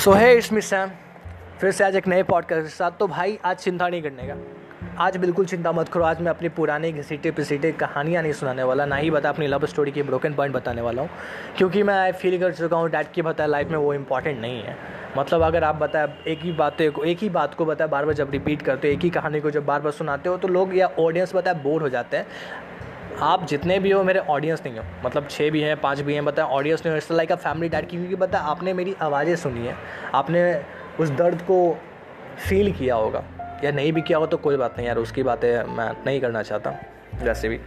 सो है इसमें सैम फिर से आज एक नए पॉडकास्ट के साथ। तो भाई, आज चिंता नहीं करने का। आज बिल्कुल चिंता मत करो। आज मैं अपनी पुरानी घसीटे पिसीटे कहानियाँ नहीं सुनाने वाला, ना ही बता अपनी लव स्टोरी की ब्रोकन पॉइंट बताने वाला हूँ। क्योंकि मैं आई फील कर चुका हूँ डैड की बताया लाइफ में वो इंपॉर्टेंट नहीं है। मतलब अगर आप बताए, एक ही बातें को, एक ही बात को बताए, बार बार जब रिपीट करते हो, एक ही कहानी को जब बार बार सुनाते हो तो लोग या ऑडियंस बताए बोर हो जाते हैं। आप जितने भी हो, मेरे ऑडियंस नहीं हो। मतलब छः भी हैं, पाँच भी हैं, बताए ऑडियंस नहीं हो। इस लाइक अ फैमिली डैड क्योंकि बताए, आपने मेरी आवाज़ें सुनी है। आपने उस दर्द को फील किया होगा। या नहीं भी किया होगा तो कोई बात नहीं यार, उसकी बातें मैं नहीं करना चाहता, वैसे भी।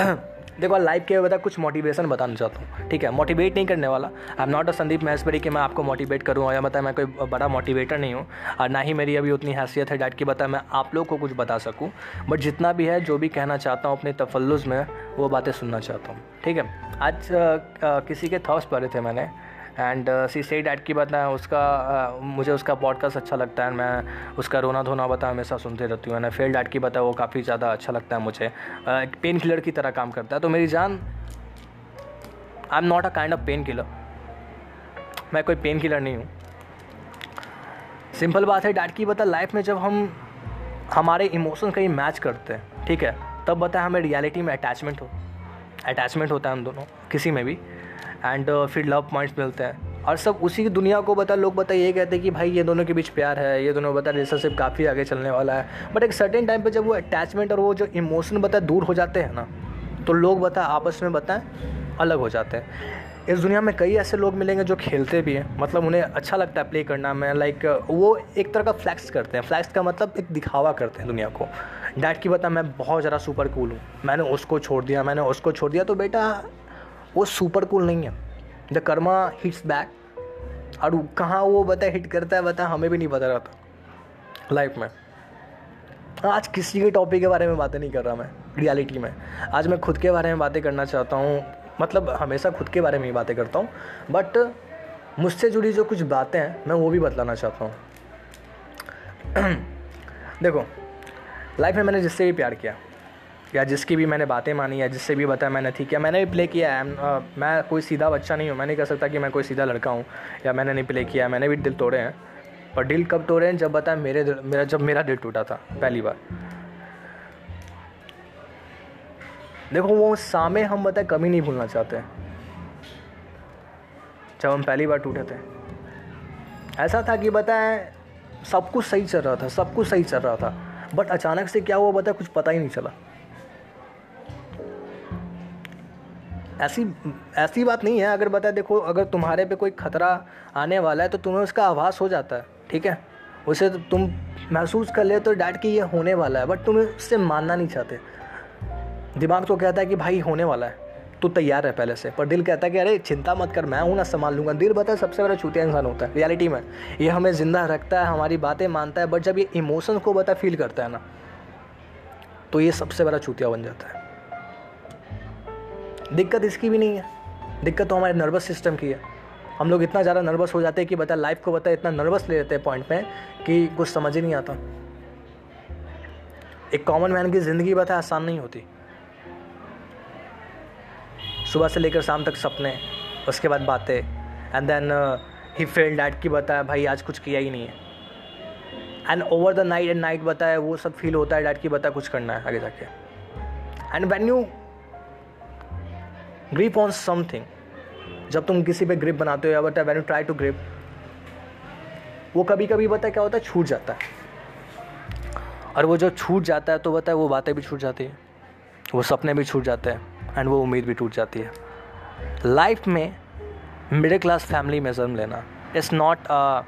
देखो लाइफ के बता कुछ मोटिवेशन बताना चाहता हूँ, ठीक है? मोटिवेट नहीं करने वाला। I am not a Sandeep Maheshwari कि मैं आपको मोटिवेट करूँ, या बताया मैं कोई बड़ा मोटिवेटर नहीं हूँ, और ना ही मेरी अभी उतनी हैसियत है डैट की बताया मैं आप लोग को कुछ बता सकूँ। बट जितना भी है, जो भी कहना चाहता हूँ, अपने तफल्लुज़ में, वो बातें सुनना चाहता हूँ, ठीक है? आज किसी के थॉट्स पढ़े थे मैंने एंड सी से डैड की बात है उसका uh, मुझे उसका पॉडकास्ट अच्छा लगता है मैं उसका रोना धोना बता हमेशा सुनते रहती हूँ एंड फेल डैड की बात वो काफ़ी ज़्यादा अच्छा लगता है मुझे। एक पेन किलर की तरह काम करता है। तो मेरी जान I am not a kind of pain killer मैं कोई पेन किलर नहीं हूँ। सिंपल बात है डैड की बता लाइफ में जब हम हमारे इमोशन कहीं मैच करते हैं ठीक है तब बता हमें रियलिटी में अटैचमेंट हो। अटैचमेंट होता है हम दोनों किसी में भी। एंड uh, फिर लव पॉइंट्स मिलते हैं। और सब उसी की दुनिया को बता लोग बता ये कहते हैं कि भाई ये दोनों के बीच प्यार है ये दोनों बता रिलेशनशिप काफ़ी आगे चलने वाला है। बट एक सर्टेन टाइम पे जब वो अटैचमेंट और वो जो इमोशन बता दूर हो जाते हैं ना तो लोग बता आपस में बताएँ अलग हो जाते हैं। इस दुनिया में कई ऐसे लोग मिलेंगे जो खेलते भी हैं मतलब उन्हें अच्छा लगता है प्ले करना में लाइक वो एक तरह का फ्लैक्स करते हैं। फ्लैक्स का मतलब एक दिखावा करते हैं दुनिया को। डैड की बता मैं बहुत ज़्यादा सुपर कूल हूँ। मैंने उसको छोड़ दिया मैंने उसको छोड़ दिया। तो बेटा वो सुपर कूल नहीं है। द कर्मा हिट्स बैक और कहाँ वो बता हिट करता है, बता हमें भी नहीं पता रहता। लाइफ में। आज किसी के टॉपिक के बारे में बातें नहीं कर रहा मैं रियलिटी में। आज मैं खुद के बारे में बातें करना चाहता हूँ। मतलब हमेशा खुद के बारे में ही बातें करता हूँ। बट मुझसे जुड़ी जो कुछ बातें हैं, मैं वो भी बतलाना चाहता हूँ। देखो लाइफ में मैंने जिससे भी प्यार किया या जिसकी भी मैंने बातें मानी या जिससे भी बताया मैंने ठीक किया। मैंने भी प्ले किया है। Uh, मैं कोई सीधा बच्चा नहीं हूँ। मैं नहीं कह सकता कि मैं कोई सीधा लड़का हूँ या मैंने नहीं प्ले किया है। मैंने भी दिल तोड़े हैं। पर दिल कब तोड़े हैं? जब बताया मेरे मेरा जब मेरा दिल टूटा था पहली बार। देखो वो सामे हम बताए कभी नहीं भूलना चाहते। जब हम पहली बार टूटे थे। ऐसा था कि बताए सब कुछ सही चल रहा था सब कुछ सही चल रहा था। बट अचानक से क्या हुआ बताया कुछ पता ही नहीं चला। ऐसी ऐसी बात नहीं है। अगर बता देखो, अगर तुम्हारे पे कोई ख़तरा आने वाला है तो तुम्हें उसका आभास हो जाता है, ठीक है? उसे तुम महसूस कर ले तो डैड कि ये होने वाला है, बट तुम्हें उससे मानना नहीं चाहते। दिमाग तो कहता है कि भाई, होने वाला है। तू तैयार है पहले से, पर दिल कहता है कि अरे, चिंता मत कर, मैं हूँ ना, संभाल लूँगा। दिल बता सबसे बड़ा छूतिया इंसान होता है, रियलिटी में। ये हमें ज़िंदा रखता है, हमारी बातें मानता है, बट जब ये इमोशंस को बता फील करता है ना तो ये सबसे बड़ा छूतिया बन जाता है। दिक्कत इसकी भी नहीं है। दिक्कत तो हमारे नर्वस सिस्टम की है। हम लोग इतना ज़्यादा नर्वस हो जाते हैं कि बता लाइफ को बता, इतना नर्वस ले लेते हैं पॉइंट पे कि कुछ समझ ही नहीं आता। एक कॉमन मैन की ज़िंदगी बता, आसान नहीं होती। सुबह से लेकर शाम तक सपने, उसके बाद बातें एंड देन ही फेल डैट की बताया भाई आज कुछ किया ही नहीं है। And over the night and night बताया वो सब फील होता है डैट की बताया कुछ करना है, आगे जाके। And when you grip on something जब तुम किसी पे ग्रिप बनाते हो या बता when you try to grip वो कभी कभी बता क्या होता है? छूट जाता है। और वो जो छूट जाता है तो बता वो बातें भी छूट जाती है। वो सपने भी छूट जाते हैं एंड वो उम्मीद भी टूट जाती है। लाइफ में मिडिल क्लास फैमिली में जन्म लेना it's not a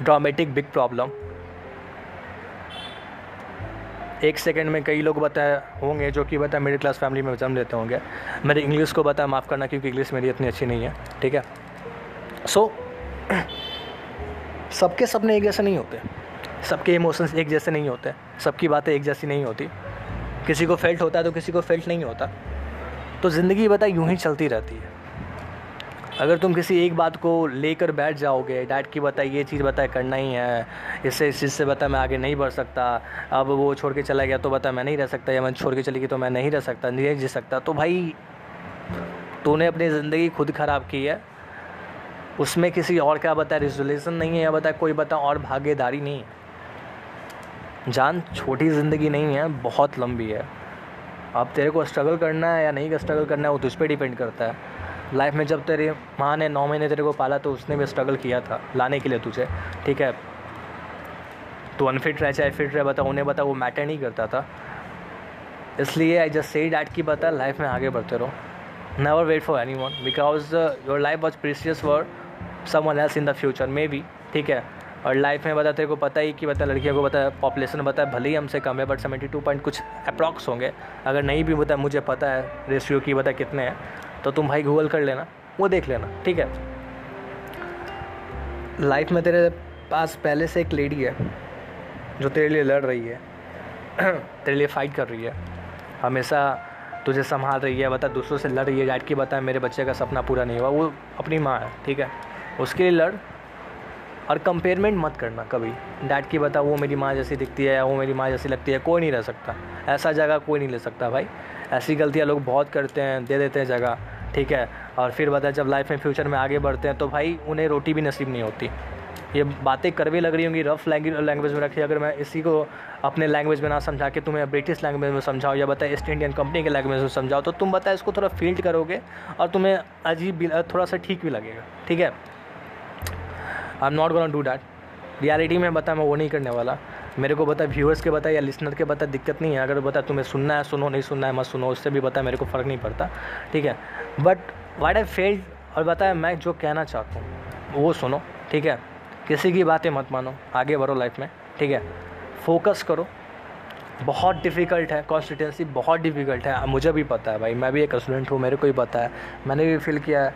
dramatic big problem एक सेकंड में कई लोग बताए होंगे जो कि बताए मिडिल क्लास फैमिली में जन्म लेते होंगे। मेरे इंग्लिश को बताया माफ़ करना क्योंकि इंग्लिश मेरी इतनी अच्छी नहीं है ठीक है? सो so, सबके सपने एक जैसे नहीं होते। सबके इमोशंस एक जैसे नहीं होते। सबकी बातें एक जैसी नहीं होती। किसी को फेल्ट होता है तो किसी को फेल्ट नहीं होता। तो ज़िंदगी बता यूँ ही चलती रहती है। अगर तुम किसी एक बात को लेकर बैठ जाओगे, डैड की बताए ये चीज़ बताए करना ही है। इससे, इस चीज़ से बता मैं आगे नहीं बढ़ सकता। अब वो छोड़ के चला गया तो बता मैं नहीं रह सकता, या मैं छोड़ के चली गई तो मैं नहीं रह सकता, नहीं जी सकता। तो भाई, तूने अपनी ज़िंदगी खुद ख़राब की है। उसमें किसी और का बता रिजोल्यूशन नहीं है या बता कोई बता और भागीदारी नहीं। है जान, छोटी ज़िंदगी नहीं है, बहुत लंबी है। अब तेरे को स्ट्रगल करना है या नहीं स्ट्रगल करना है, वो तुझ पर डिपेंड करता है। लाइफ में जब तेरी माँ ने नौ महीने तेरे को पाला तो उसने भी स्ट्रगल किया था लाने के लिए तुझे, ठीक है? तो अनफिट रहे, चाहे फिट रहे, बता, उन्हें बता, वो मैटर नहीं करता था। इसलिए आई जस्ट से डैट की बता लाइफ में आगे बढ़ते रहो। Never wait for anyone because your life was precious for someone else in the future maybe ठीक है? और लाइफ में बता, तेरे को पता ही कि बता, लड़कियों को बता पॉपुलेशन बता, भले ही हमसे कम है बट सेवेंटी टू पॉइंट कुछ अप्रॉक्स होंगे। अगर नहीं भी बता, मुझे पता है, रेशियो की बता, कितने हैं। तो तुम भाई गूगल कर लेना, वो देख लेना, ठीक है? लाइफ में तेरे पास पहले से एक लेडी है, जो तेरे लिए लड़ रही है, तेरे लिए फाइट कर रही है, हमेशा तुझे संभाल रही है, बता दूसरों से लड़ रही है डैड की बता, मेरे बच्चे का सपना पूरा नहीं हुआ, वो अपनी माँ है, ठीक है? उसके लिए लड़ और कंपेयरमेंट मत करना कभी। डैड की बता, वो मेरी माँ जैसी दिखती है या वो मेरी माँ जैसी लगती है, कोई नहीं रह सकता। ऐसा जगह कोई नहीं ले सकता भाई। ऐसी गलतियाँ लोग बहुत करते हैं, दे देते हैं जगह। ठीक है? और फिर बता जब लाइफ में फ्यूचर में आगे बढ़ते हैं तो भाई उन्हें रोटी भी नसीब नहीं होती। ये बातें करवे लग रही होंगी रफ लैंग्वेज में रखी अगर मैं इसी को अपने लैंग्वेज में ना समझा के तुम्हें ब्रिटिश लैंग्वेज में समझाओ या बताए ईस्ट इंडियन कंपनी के लैंग्वेज में समझाओ तो तुम बताए इसको थोड़ा फ़ील्ड करोगे और तुम्हें अजीब भी थोड़ा सा ठीक भी लगेगा। ठीक है? I am not gonna do that reality में बता मैं वो नहीं करने वाला। मेरे को बता व्यूअर्स के बता या लिसनर के बता दिक्कत नहीं है। अगर बता तुम्हें सुनना है, सुनो, नहीं सुनना है, मत सुनो, उससे भी बता मेरे को फ़र्क नहीं पड़ता, ठीक है? बट वाइट आई फेल्ड और बताया मैं जो कहना चाहता हूँ, वो सुनो, ठीक है? किसी की बातें मत मानो, आगे बढ़ो लाइफ में, ठीक है? फोकस करो। बहुत डिफ़िकल्ट है कॉन्स्टिटेंसी बहुत डिफ़िकल्ट है, मुझे भी पता है भाई, मैं भी एक स्टूडेंट हूँ, मेरे को भी पता है, मैंने भी फील किया है।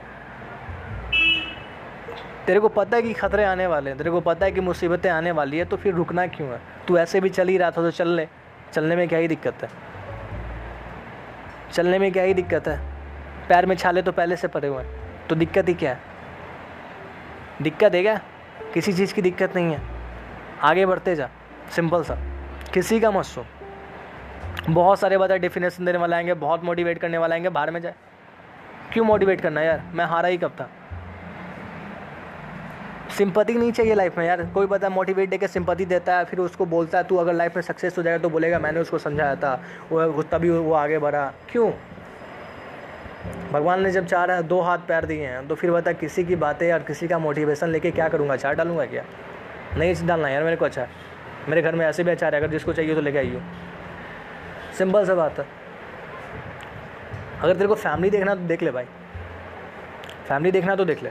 तेरे को पता है कि खतरे आने वाले हैं, तेरे को पता है कि मुसीबतें आने वाली है तो फिर रुकना क्यों है? तू ऐसे भी चल ही रहा था तो चल ले। चलने में क्या ही दिक्कत है? चलने में क्या ही दिक्कत है? पैर में छाले तो पहले से पड़े हुए हैं तो दिक्कत ही क्या है? दिक्कत है क्या? किसी चीज़ की दिक्कत नहीं है। आगे बढ़ते जा, सिंपल सा। किसी का मत सो बहुत सारे बता डेफिनेशन देने वाले आएँगे, बहुत मोटिवेट करने वाले आएँगे, बाहर में जाए। क्यों मोटिवेट करना यार? मैं हारा ही कब था? सिंपति नहीं चाहिए लाइफ में यार। कोई बता मोटिवेट देकर सिंपति देता है, फिर उसको बोलता है, तू अगर लाइफ में सक्सेस हो जाएगा तो बोलेगा, मैंने उसको समझाया था। वो तभी वो आगे बढ़ा। क्यों? भगवान ने जब चार दो हाथ पैर दिए हैं तो फिर बता किसी की बातें और किसी का मोटिवेशन लेके क्या करूँगा? चार डालूँगा क्या? नहीं डालना यार मेरे को अच्छा। मेरे घर में ऐसे भी अचार है, अगर जिसको चाहिए तो लेके आइए सिंपल सा बात है। अगर तेरे को फैमिली देखना तो देख ले भाई। फैमिली देखना तो देख ले।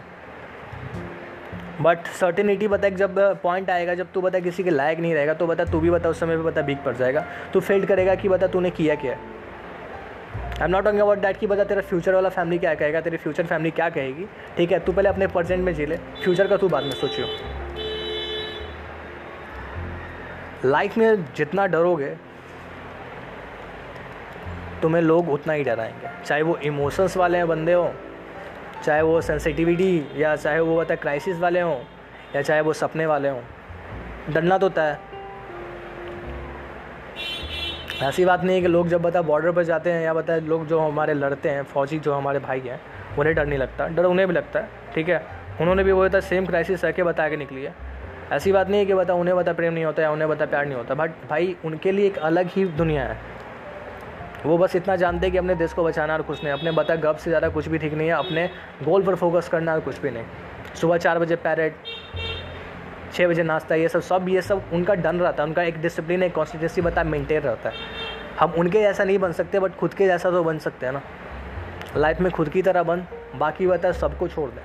बट सर्टिनिटी बता जब पॉइंट आएगा, जब तू बता किसी के लायक नहीं रहेगा तो बता तू भी बता उस समय पे बता बीक पड़ जाएगा। तू फेल्ड करेगा कि बता तूने किया क्या I am not talking about that कि बता तेरा फ्यूचर वाला फैमिली क्या कहेगा, तेरी फ्यूचर फैमिली क्या कहेगी। ठीक है, तू पहले अपने प्रेजेंट में जी ले। फ्यूचर का तू बाद में सोचियो। लाइफ में जितना डरोगे, तुम्हें लोग उतना ही डराएँगे। चाहे वो इमोशंस वाले हैं, बंदे हो चाहे वो सेंसिटिविटी या चाहे वो बता क्राइसिस वाले हों या चाहे वो सपने वाले हों, डरना तो होता है। ऐसी बात नहीं है कि लोग जब बता बॉर्डर पर जाते हैं या बता लोग जो हमारे लड़ते हैं, फौजी जो हमारे भाई हैं, उन्हें डर नहीं लगता, डर उन्हें भी लगता है, ठीक है? उन्होंने भी वो बता सेम क्राइसिस सह के बता के निकली है। ऐसी बात नहीं है कि बता उन्हें बता प्रेम नहीं होता या उन्हें बता प्यार नहीं होता बट भाई उनके लिए एक अलग ही दुनिया है। वो बस इतना जानते हैं कि अपने देश को बचाना और कुछ नहीं। अपने बता गप से ज़्यादा कुछ भी ठीक नहीं है। अपने गोल पर फोकस करना और कुछ भी नहीं। सुबह चार बजे पैरेड छः बजे नाश्ता, ये सब सब, ये सब उनका डन रहता है। उनका एक डिसिप्लिन एक कॉन्स्टिट्यूंसी बता मेंटेन रहता है। हम उनके जैसा नहीं बन सकते बट खुद के जैसा तो बन सकते हैं ना। लाइफ में खुद की तरह बन, बाकी बता सबको छोड़ दें।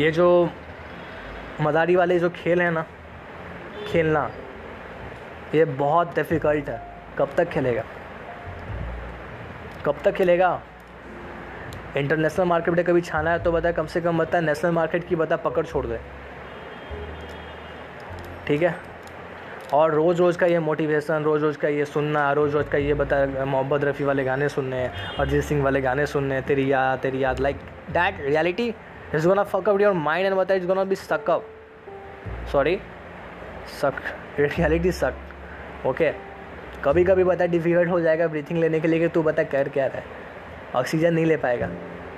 ये जो मदारी वाले जो खेल हैं ना, खेलना, ये बहुत डिफ़िकल्ट है। कब तक खेलेगा? कब तक खेलेगा? इंटरनेशनल मार्केट में कभी छाना है तो बता, कम से कम बता, नेशनल मार्केट की बता, पकड़ छोड़ दे। ठीक है? और रोज़ रोज़ का ये मोटिवेशन रोज़ रोज़ का ये सुनना रोज़ रोज़ का ये बता, मोहब्बत रफ़ी वाले गाने सुनने, अरिजीत सिंह वाले गाने सुनने, तेरी याद तेरी याद like that reality is gonna fuck up your mind and बता is gonna be suck up sorry suck reality suck okay कभी कभी बता डिफ़िकल्ट हो जाएगा ब्रीथिंग लेने के लिए कि तू बता कर क्या रहा है। ऑक्सीजन नहीं ले पाएगा।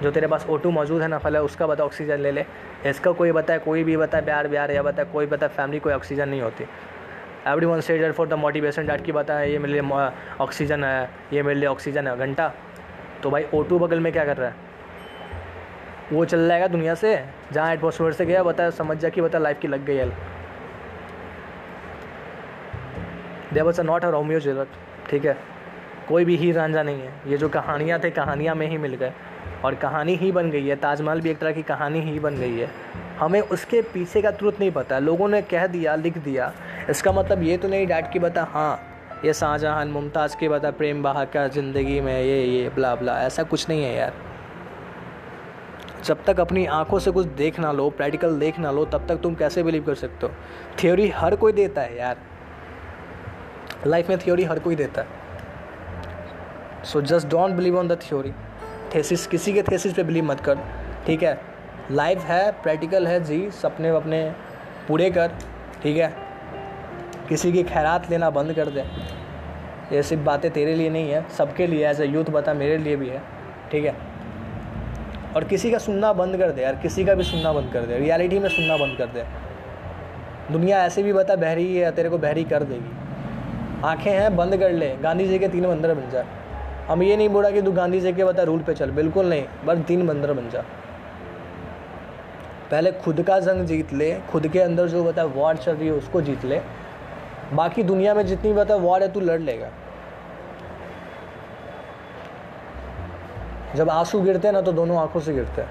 जो तेरे पास ओ मौजूद है ना पहले उसका बता ऑक्सीजन ले ले। इसका कोई बताए कोई भी बताए प्यार ब्यार या बताए कोई बताए फैमिली कोई ऑक्सीजन नहीं होती। Everyone says for the motivation that की बताए ये मेरे लिए ऑक्सीजन है, ये मेरे लिए ऑक्सीजन है, घंटा। तो भाई ओ बगल में क्या कर रहा है? वो चल जाएगा दुनिया से, जहाँ एटमोसफेयर से गया, बता, समझ जा कि बता लाइफ की लग गई है। They was a not a Romeo ज़रूरत ठीक है? कोई भी ही रांझा नहीं है। ये जो कहानियाँ थे, कहानियाँ में ही मिल गए। और कहानी ही बन गई है। ताजमहल भी एक तरह की कहानी ही बन गई है। हमें उसके पीछे का तुरंत नहीं पता। लोगों ने कह दिया, लिख दिया। इसका मतलब ये तो नहीं डैट की बता हाँ ये शाहजहाँ, मुमताज़ के बता, प्रेम बहा का ज़िंदगी में ये ये, बला, ब्ला। ऐसा कुछ नहीं है यार। जब तक अपनी आँखों से कुछ देख ना लो प्रैक्टिकल देख ना लो, तब तक तुम कैसे बिलीव कर सकते हो? थ्योरी हर कोई देता है यार। लाइफ में थ्योरी हर कोई देता है। So just don't believe on the theory thesis किसी के थेसिस पे बिलीव मत कर। ठीक है? लाइफ है प्रैक्टिकल है, जी, सपने अपने पूरे कर। ठीक है? किसी की खैरात लेना बंद कर दे। ये सिर्फ़ बातें तेरे लिए नहीं है, सबके लिए एज ए यूथ बता, मेरे लिए भी है। ठीक है? और किसी का सुनना बंद कर दे यार, किसी का भी सुनना बंद कर दे। रियलिटी में सुनना बंद कर दे। दुनिया ऐसे भी बता बहरी है तेरे को बहरी कर देगी। आँखें हैं, बंद कर ले। गांधी जी के तीन बंदर बन जा। हम ये नहीं बोला कि तू गांधी जी के बता, रूल पे चल। बिल्कुल नहीं, बस तीन बंदर बन जा। पहले खुद का जंग जीत ले, खुद के अंदर जो बता वॉर चल रही है, उसको जीत ले। बाकी दुनिया में जितनी बता वॉर है, तू लड़ लेगा। जब आँसू गिरते हैं ना तो दोनों आँखों से गिरते हैं।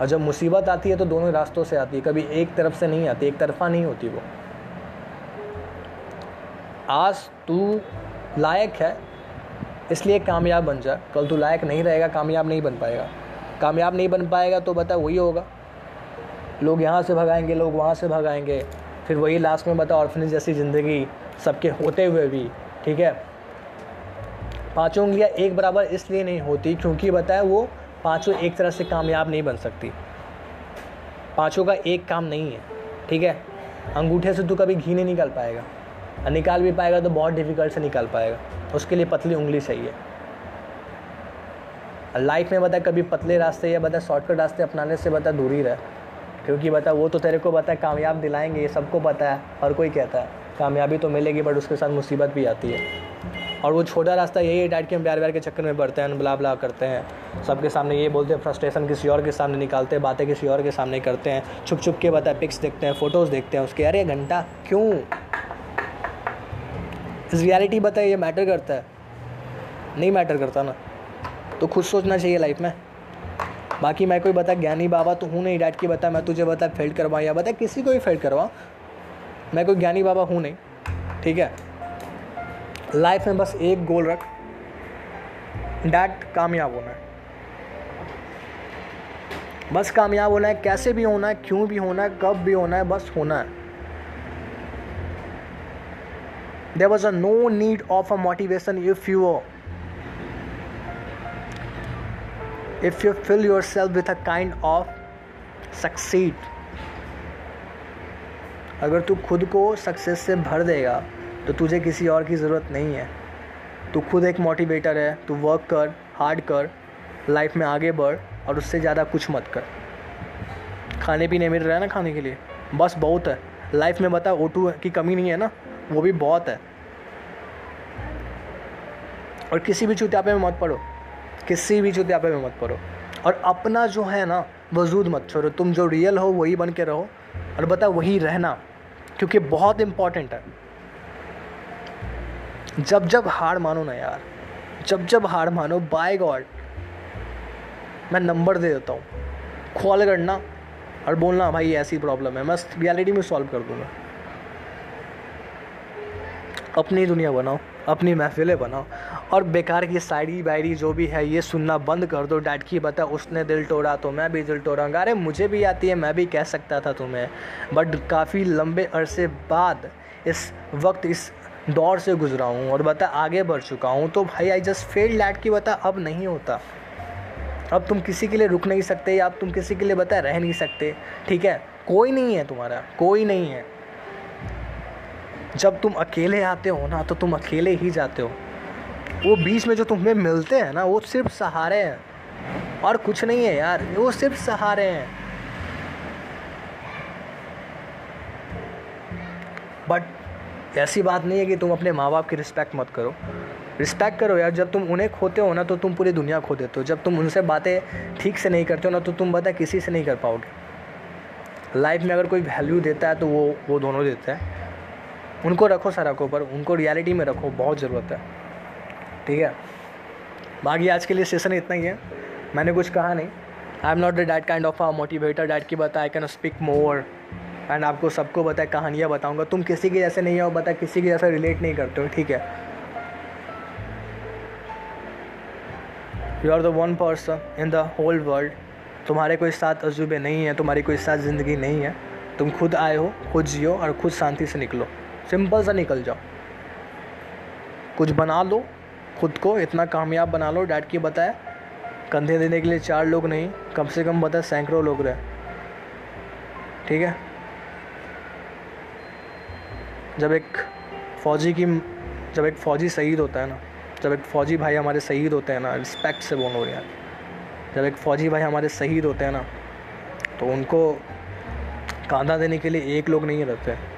और जब मुसीबत आती है तो दोनों रास्तों से आती है। कभी एक तरफ़ से नहीं आती, एक तरफा नहीं होती वो। आज तू लायक है, इसलिए कामयाब बन जा। कल तू लायक नहीं रहेगा, कामयाब नहीं बन पाएगा। कामयाब नहीं बन पाएगा तो बता, वही होगा। लोग यहाँ से भगाएँगे, लोग वहाँ से भगाएँगे। फिर वही लास्ट में बता ऑर्फनेज जैसी ज़िंदगी सबके होते हुए भी, ठीक है? पाँचों उंगलियाँ एक बराबर इसलिए नहीं होती क्योंकि बताया वो पाँचों एक तरह से कामयाब नहीं बन सकती। पाँचों का एक काम नहीं है, ठीक है? अंगूठे से तू कभी घी नहीं निकाल पाएगा। और निकाल भी पाएगा तो बहुत डिफ़िकल्ट से निकाल पाएगा। उसके लिए पतली उंगली सही चाहिए लाइफ में बता कभी पतले रास्ते या बता शॉर्टकट रास्ते अपनाने से बता दूरी रहे। क्योंकि बता वो तो तेरे को बता कामयाब दिलाएँगे, ये सबको पता है, हर कोई कहता है। कामयाबी तो मिलेगी बट उसके साथ मुसीबत भी आती है। और वो छोटा रास्ता यही है, डैड के हम प्यार व्यार के चक्कर में बढ़ते हैं बुला बुला करते हैं। सबके सामने ये बोलते हैं फ्रस्ट्रेशन किसी और के सामने निकालते हैं, बातें किसी और के सामने करते हैं। छुप छुप के बताए पिक्स देखते हैं फ़ोटोज़ देखते हैं उसके, अरे घंटा, क्यों? रियलिटी बताए ये मैटर करता है। नहीं मैटर करता ना। तो खुद सोचना चाहिए लाइफ में। बाकी मैं कोई बता, ज्ञानी बाबा तो हूँ नहीं, डैड की बता, मैं तुझे बता फेल्ड करवा या बता, किसी को भी फेल्ड करवा मैं कोई ज्ञानी बाबा हूँ नहीं, ठीक है? लाइफ में बस एक गोल रख। डैट कामयाब होना है। बस कामयाब होना है, कैसे भी होना है, क्यों भी होना है, कब भी होना है, बस होना है। Was a no need of a motivation if you if you fill your self with a kind of succeed अगर तू खुद को सक्सेस से भर देगा तो तुझे किसी और की ज़रूरत नहीं है। तू खुद एक मोटिवेटर है, तू वर्क कर हार्ड कर लाइफ में आगे बढ़, और उससे ज़्यादा कुछ मत कर। खाने पीने मिल रहा है ना खाने के लिए। बस बहुत है। लाइफ में बता ओ की कमी नहीं है ना? वो भी बहुत है। और किसी भी चुत्यापे में मत पड़ो। किसी भी चुत्यापे में मत पड़ो। और अपना जो है ना, वजूद मत छोड़ो। तुम जो रियल हो, वही बन के रहो। और बता वही रहना। क्योंकि बहुत इंपॉर्टेंट है। जब जब हार मानो ना यार। जब जब हार मानो बाय गॉड मैं नंबर दे देता हूँ। कॉल करना और बोलना, भाई, ऐसी प्रॉब्लम है। मैं रियलिटी में सॉल्व कर दूँगा। अपनी दुनिया बनाओ, अपनी महफिलें बनाओ और बेकार की शायरी वायरी जो भी है, ये सुनना बंद कर दो। डैड की बता, उसने दिल तोड़ा तो मैं भी दिल तोड़ा अरे, मुझे भी आती है, मैं भी कह सकता था तुम्हें। बट काफ़ी लंबे अरसे बाद इस वक्त इस दौर से गुजरा हूँ और बता, आगे बढ़ चुका हूँ। तो भाई आई जस्ट फेल लैट की बता अब नहीं होता। अब तुम किसी के लिए रुक नहीं सकते या अब तुम किसी के लिए, बता, रह नहीं सकते। ठीक है? कोई नहीं है तुम्हारा, कोई नहीं है। जब तुम अकेले आते हो ना तो तुम अकेले ही जाते हो। वो बीच में जो तुम्हें मिलते हैं ना, वो सिर्फ़ सहारे हैं। और कुछ नहीं है यार, वो सिर्फ़ सहारे हैं। बट ऐसी बात नहीं है कि तुम अपने माँ बाप की रिस्पेक्ट मत करो। रिस्पेक्ट करो यार, जब तुम उन्हें खोते हो ना तो तुम पूरी दुनिया खो देते हो। जब तुम उनसे बातें ठीक से नहीं करते हो ना तो तुम बता किसी से नहीं कर पाओगे। लाइफ में अगर कोई वैल्यू देता है तो वो वो दोनों देता है। उनको रखो सर रखो पर उनको रियलिटी में रखो, बहुत ज़रूरत है। ठीक है? बाकी आज के लिए सेशन इतना ही है। मैंने कुछ कहा नहीं। I am not the that kind of a motivator that की बता I can speak more and आपको सबको बताए, कहानियाँ बताऊँगा। तुम किसी के जैसे नहीं हो बता किसी के जैसा रिलेट नहीं करते हो, ठीक है? You are the one person in the whole world तुम्हारे कोई साथ अजूबे नहीं है, तुम्हारी कोई साथ ज़िंदगी नहीं है। तुम खुद आए हो, खुद जियो और खुद शांति से निकलो। सिंपल सा निकल जाओ। कुछ बना लो, खुद को, इतना कामयाब बना लो, डैड की बताए, कंधे देने के लिए चार लोग नहीं, कम से कम बताए सैकड़ों लोग रहे। ठीक है? जब एक फ़ौजी की, जब एक फ़ौजी शहीद होता है ना, जब एक फ़ौजी भाई हमारे शहीद होते हैं ना रिस्पेक्ट से बोलो यार। जब एक फ़ौजी भाई हमारे शहीद होते हैं ना तो उनको कांधा देने के लिए एक लोग नहीं रहते।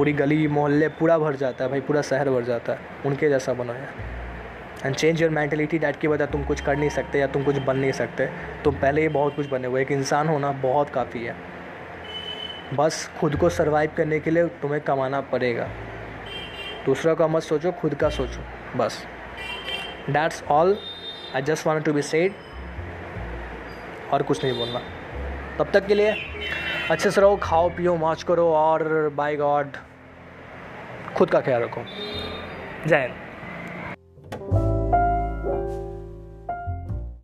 पूरी गली, मोहल्ले पूरा भर जाता है भाई, पूरा शहर भर जाता है। उनके जैसा बनो यार and change your mentality that की वजह तुम कुछ कर नहीं सकते या तुम कुछ बन नहीं सकते। तुम पहले ही बहुत कुछ बने हुए एक इंसान होना बहुत काफ़ी है। बस खुद को सर्वाइव करने के लिए तुम्हें कमाना पड़ेगा। दूसरा का मत सोचो, खुद का सोचो। बस। That's all I just want to be said और कुछ नहीं बोलना। तब तक के लिए अच्छे से रहो, खाओ, पियो, मौज करो और बाय गॉड खुद का ख्याल रखो। जय हिंद।